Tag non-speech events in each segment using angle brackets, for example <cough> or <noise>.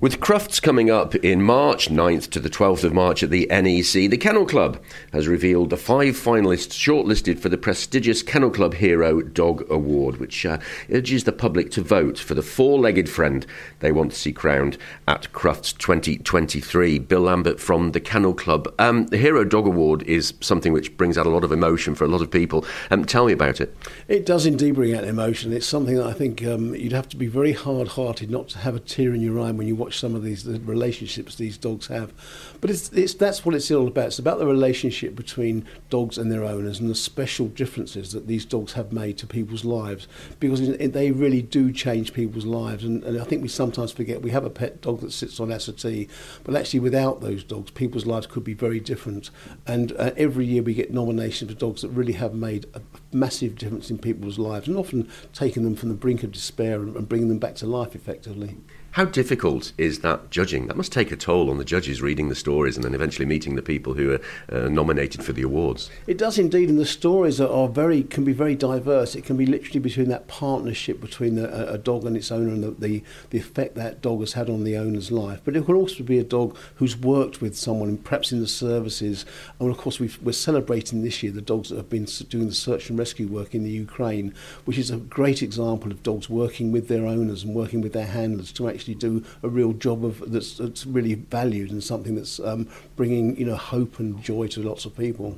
With Crufts coming up in March, 9th to the 12th of March at the NEC, the Kennel Club has revealed the five finalists shortlisted for the prestigious Kennel Club Hero Dog Award, which uh, urges the public to vote for the four legged friend they want to see crowned at Crufts 2023. Bill Lambert from the Kennel Club. Um, the Hero Dog Award is something which brings out a lot of emotion for a lot of people. Um, tell me about it. It does indeed bring out emotion. It's something that I think um, you'd have to be very hard hearted not to have a tear in your eye when you watch some of these the relationships these dogs have. But it's, it's that's what it's all about. It's about the relationship between dogs and their owners and the special differences that these dogs have made to people's lives because they really do change people's lives. And, and I think we sometimes forget we have a pet dog that sits on settee, but actually without those dogs, people's lives could be very different. And uh, every year we get nominations for dogs that really have made a massive difference in people's lives and often taking them from the brink of despair and, and bringing them back to life effectively. How difficult is that judging? That must take a toll on the judges reading the stories and then eventually meeting the people who are uh, nominated for the awards. It does indeed, and the stories are, are, very can be very diverse. It can be literally between that partnership between the, a dog and its owner and the, the, the effect that dog has had on the owner's life. But it could also be a dog who's worked with someone, perhaps in the services. And of course, we are celebrating this year the dogs that have been doing the search and rescue work in the Ukraine, which is a great example of dogs working with their owners and working with their handlers to actually do a real job of that's, that's really valued and something that's um, bringing you know hope and joy to lots of people.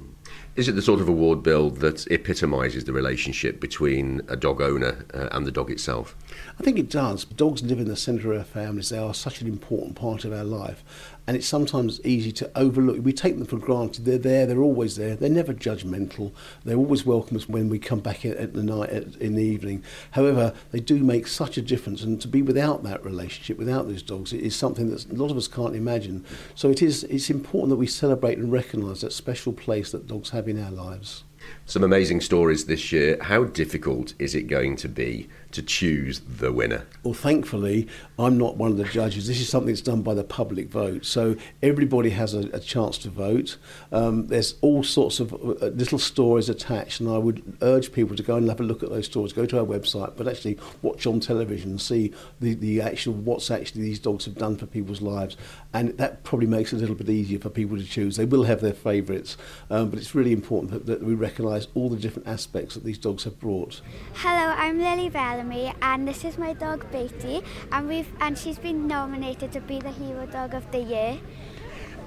Is it the sort of award bill that epitomises the relationship between a dog owner uh, and the dog itself? I think it does. Dogs live in the centre of our families. They are such an important part of our life. And it's sometimes easy to overlook. We take them for granted. They're there. They're always there. They're never judgmental. They're always welcome us when we come back at the night, in the evening. However, they do make such a difference. And to be without that relationship, without those dogs, is something that a lot of us can't imagine. So it is. It's important that we celebrate and recognise that special place that dogs have in our lives. Some amazing stories this year. How difficult is it going to be to choose the winner? Well, thankfully, I'm not one of the judges. This is something that's done by the public vote. So everybody has a, a chance to vote. Um, there's all sorts of uh, little stories attached, and I would urge people to go and have a look at those stories. Go to our website, but actually watch on television and see the, the actual what's actually these dogs have done for people's lives. And that probably makes it a little bit easier for people to choose. They will have their favourites, um, but it's really important that, that we recognise all the different aspects that these dogs have brought. Hello, I'm Lily Bellamy, and this is my dog Beauty, and we've and she's been nominated to be the Hero Dog of the Year.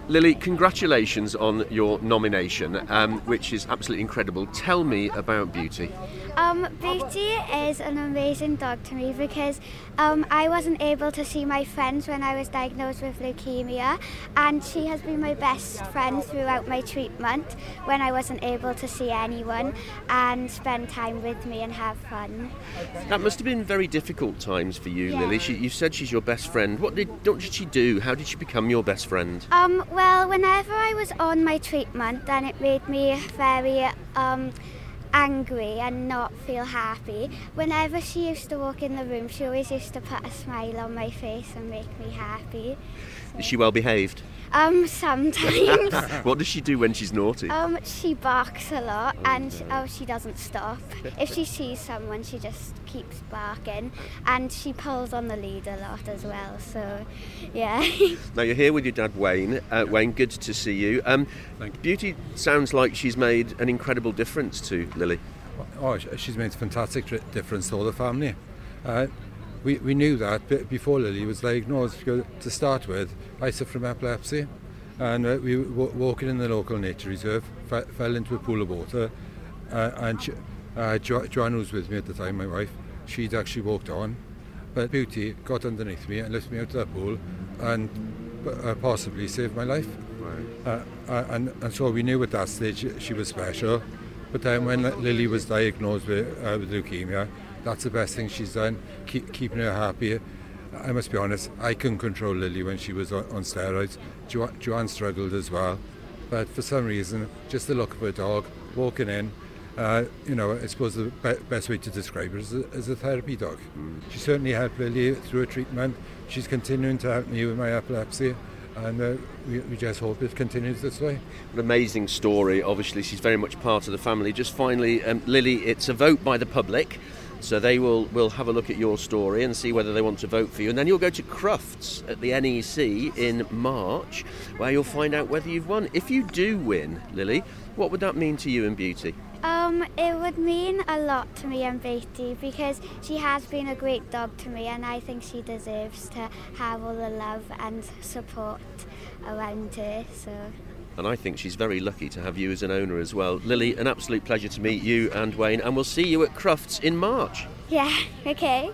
Lily, congratulations on your nomination, um, which is absolutely incredible. Tell me about Beauty. Um, Beauty is an amazing dog to me because um, I wasn't able to see my friends when I was diagnosed with leukemia, and she has been my best friend throughout my treatment when I wasn't able to see anyone and spend time with me and have fun. That must have been very difficult times for you, yeah. Lily. She, you said she's your best friend. What did, what did she do? How did she become your best friend? Um, well, whenever I was on my treatment, then it made me very um, angry and not feel happy. Whenever she used to walk in the room, she always used to put a smile on my face and make me happy. Is she well behaved? Um, sometimes. <laughs> what does she do when she's naughty? Um, she barks a lot and oh, she doesn't stop. <laughs> If she sees someone, she just keeps barking and she pulls on the lead a lot as well. So, yeah. <laughs> now you're here with your dad, Wayne. Uh, Wayne, good to see you. Um, Beauty sounds like she's made an incredible difference to Lily. Oh, she's made a fantastic difference to all the family. Uh, we, we knew that before Lily was diagnosed. To start with, I suffer from epilepsy, and uh, we were walking in the local nature reserve, fell into a pool of water, uh, and she, uh, jo- Joanne was with me at the time, my wife. She'd actually walked on, but Beauty got underneath me and lifted me out of that pool, and uh, possibly saved my life. Right. Uh, uh, and, and so we knew at that stage she was special. But then when Lily was diagnosed with, uh, with leukemia, that's the best thing she's done, keep, keeping her happy. I must be honest, I couldn't control Lily when she was on, on steroids. Jo- Joanne struggled as well. But for some reason, just the look of her dog, walking in, uh, you know, I suppose the be- best way to describe her is a, as a therapy dog. Mm. She certainly helped Lily through her treatment. She's continuing to help me with my epilepsy and uh, we, we, just hope it continues this way. An amazing story. Obviously, she's very much part of the family. Just finally, um, Lily, it's a vote by the public. So they will will have a look at your story and see whether they want to vote for you, and then you'll go to Crufts at the NEC in March, where you'll find out whether you've won. If you do win, Lily, what would that mean to you and Beauty? Um, it would mean a lot to me and Beauty because she has been a great dog to me and I think she deserves to have all the love and support around her. So And I think she's very lucky to have you as an owner as well. Lily, an absolute pleasure to meet you and Wayne, and we'll see you at Crufts in March. yeah, <laughs> okay.